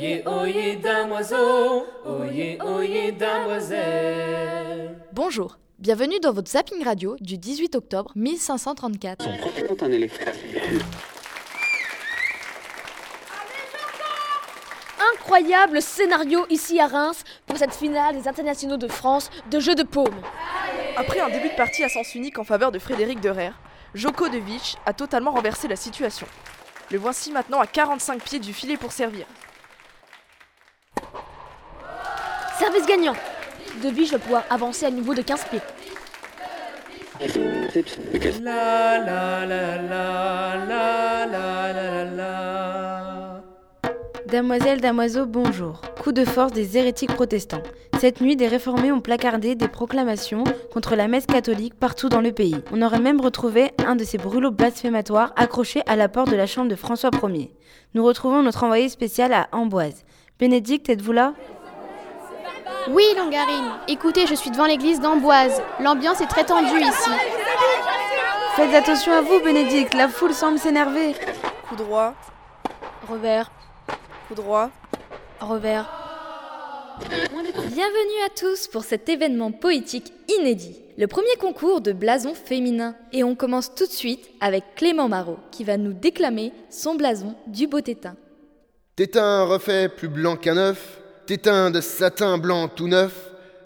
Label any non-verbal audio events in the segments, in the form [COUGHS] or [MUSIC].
Oyez, oyez, damoiseau, oyez, oyez, damoiselle. Bonjour, bienvenue dans votre zapping radio du 18 octobre 1534. Incroyable scénario ici à Reims pour cette finale des internationaux de France de jeux de paume. Après un début de partie à sens unique en faveur de Frédéric Derer, Joko de Vich a totalement renversé la situation. Le voici maintenant à 45 pieds du filet pour servir. Service gagnant Debbie, je vais pouvoir avancer à nouveau de 15 pieds. La damoiseau, bonjour. Coup de force des hérétiques protestants. Cette nuit, des réformés ont placardé des proclamations contre la messe catholique partout dans le pays. On aurait même retrouvé un de ces brûlots blasphématoires accroché à la porte de la chambre de François Ier. Nous retrouvons notre envoyé spécial à Amboise. Bénédicte, êtes-vous là? Oui, Longarine. Écoutez, je suis devant l'église d'Amboise. L'ambiance est très tendue ici. Faites attention à vous, Bénédicte, la foule semble s'énerver. Coup droit, Revers, coup droit. revers. Bienvenue à tous pour cet événement poétique inédit, le premier concours de blason féminin. Et on commence tout de suite avec Clément Marot qui va nous déclamer son blason du beau tétin. Tétin refait plus blanc qu'un œuf, tétin de satin blanc tout neuf,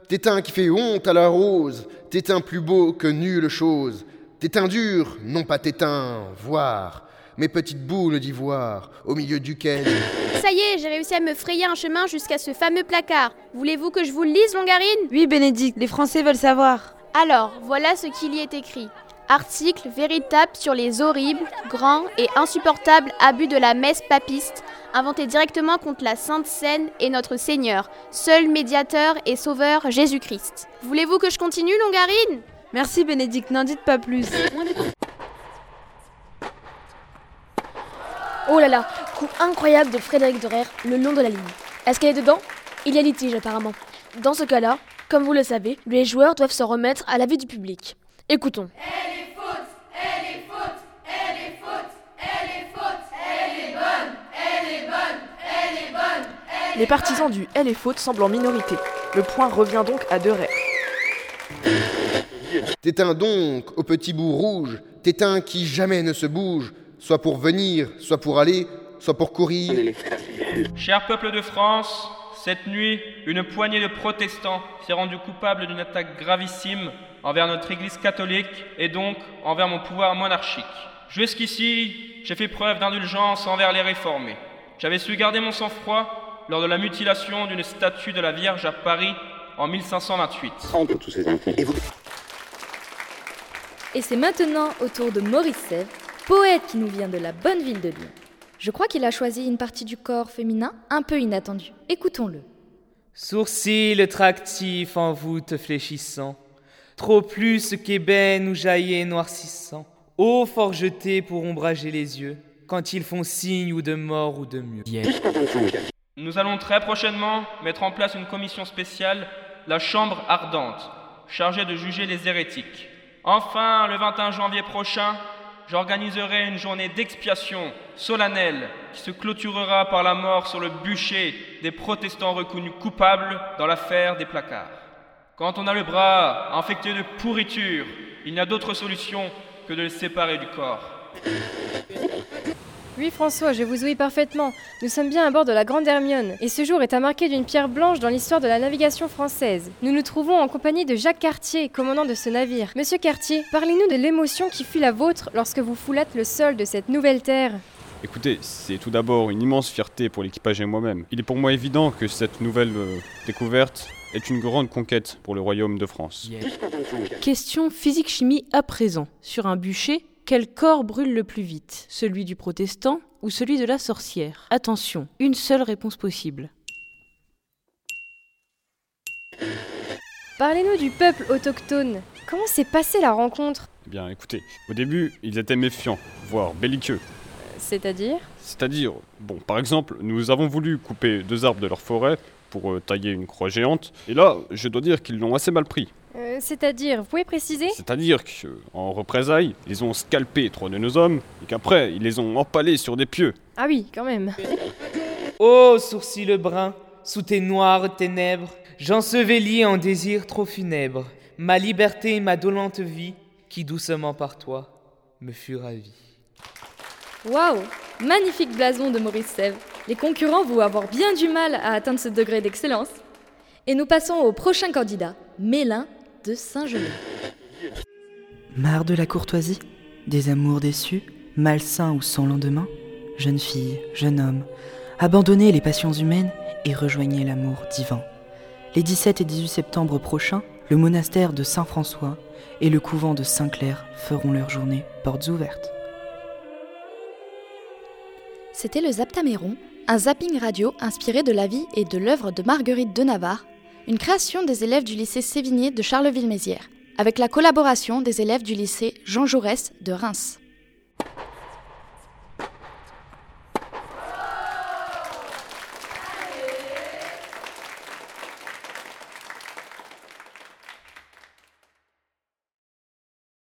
tétin qui fait honte à la rose, tétin plus beau que nulle chose, tétin dur, non pas tétin, voir, mes petites boules d'ivoire, au milieu duquel... [COUGHS] Ça y est, j'ai réussi à me frayer un chemin jusqu'à ce fameux placard. Voulez-vous que je vous le lise, Longarine Oui, Bénédicte, les Français veulent savoir. Alors, voilà ce qu'il y est écrit. Article véritable sur les horribles, grands et insupportables abus de la messe papiste, inventé directement contre la Sainte Seine et notre Seigneur, seul médiateur et sauveur Jésus-Christ. Voulez-vous que je continue, Longarine? Merci, Bénédicte, n'en dites pas plus. Oh là là, coup incroyable de Frédéric Derer le long de la ligne. Est-ce qu'elle est dedans? Il y a litige apparemment. Dans ce cas-là, comme vous le savez, les joueurs doivent se remettre à l'avis du public. Écoutons. Les partisans du L est faute semblent en minorité. Le point revient donc à Deray. Tétin donc, au petit bout rouge, tétin qui jamais ne se bouge, soit pour venir, soit pour aller, soit pour courir. Cher peuple de France, cette nuit, une poignée de protestants s'est rendue coupable d'une attaque gravissime envers notre Église catholique et donc envers mon pouvoir monarchique. Jusqu'ici, j'ai fait preuve d'indulgence envers les réformés. J'avais su garder mon sang-froid lors de la mutilation d'une statue de la Vierge à Paris en 1528. Et c'est maintenant au tour de Maurice Sèvres, poète qui nous vient de la bonne ville de Lyon. Je crois qu'il a choisi une partie du corps féminin un peu inattendue. Écoutons-le. Sourcils tractifs en voûte fléchissant, trop plus qu'ébène ou jaillet noircissant, eau fort jetée pour ombrager les yeux, quand ils font signe ou de mort ou de mieux. Nous allons très prochainement mettre en place une commission spéciale, la Chambre ardente, chargée de juger les hérétiques. Enfin, le 21 janvier prochain, j'organiserai une journée d'expiation solennelle qui se clôturera par la mort sur le bûcher des protestants reconnus coupables dans l'affaire des placards. Quand on a le bras infecté de pourriture, il n'y a d'autre solution que de le séparer du corps. Oui, François, je vous ouïs parfaitement. Nous sommes bien à bord de la Grande Hermione, et ce jour est à marquer d'une pierre blanche dans l'histoire de la navigation française. Nous nous trouvons en compagnie de Jacques Cartier, commandant de ce navire. Monsieur Cartier, parlez-nous de l'émotion qui fut la vôtre lorsque vous foulâtes le sol de cette nouvelle terre. Écoutez, c'est tout d'abord une immense fierté pour l'équipage et moi-même. Il est pour moi évident que cette nouvelle euh, découverte est une grande conquête pour le royaume de France. Question physique-chimie à présent. Sur un bûcher, quel corps brûle le plus vite Celui du protestant ou celui de la sorcière? Attention, une seule réponse possible. Parlez-nous du peuple autochtone. Comment s'est passée la rencontre? Eh bien, écoutez, au début, ils étaient méfiants, voire belliqueux. C'est-à-dire? C'est-à-dire, bon, par exemple, nous avons voulu couper deux arbres de leur forêt pour euh, tailler une croix géante, et là, je dois dire qu'ils l'ont assez mal pris. Euh, C'est-à-dire, vous pouvez préciser? C'est-à-dire qu'en représailles, ils ont scalpé trois de nos hommes, et qu'après, ils les ont empalés sur des pieux. Ah oui, quand même. Ô sourcils bruns, sous tes noires ténèbres, j'ensevelis en désirs trop funèbres ma liberté et ma dolente vie, qui doucement par toi me fut ravie. Waouh Magnifique blason de Maurice Sèvres. Les concurrents vont avoir bien du mal à atteindre ce degré d'excellence. Et nous passons au prochain candidat, Mélin de Saint-Gelais. Marre de la courtoisie Des amours déçus Malsains ou sans lendemain Jeune fille, jeune homme, abandonnez les passions humaines et rejoignez l'amour divin. Les 17 et 18 septembre prochains, le monastère de Saint-François et le couvent de Saint-Clair feront leur journée portes ouvertes. C'était le Zaptaméron, un zapping radio inspiré de la vie et de l'œuvre de Marguerite de Navarre, une création des élèves du lycée Sévigné de Charleville-Mézières, avec la collaboration des élèves du lycée Jean Jaurès de Reims.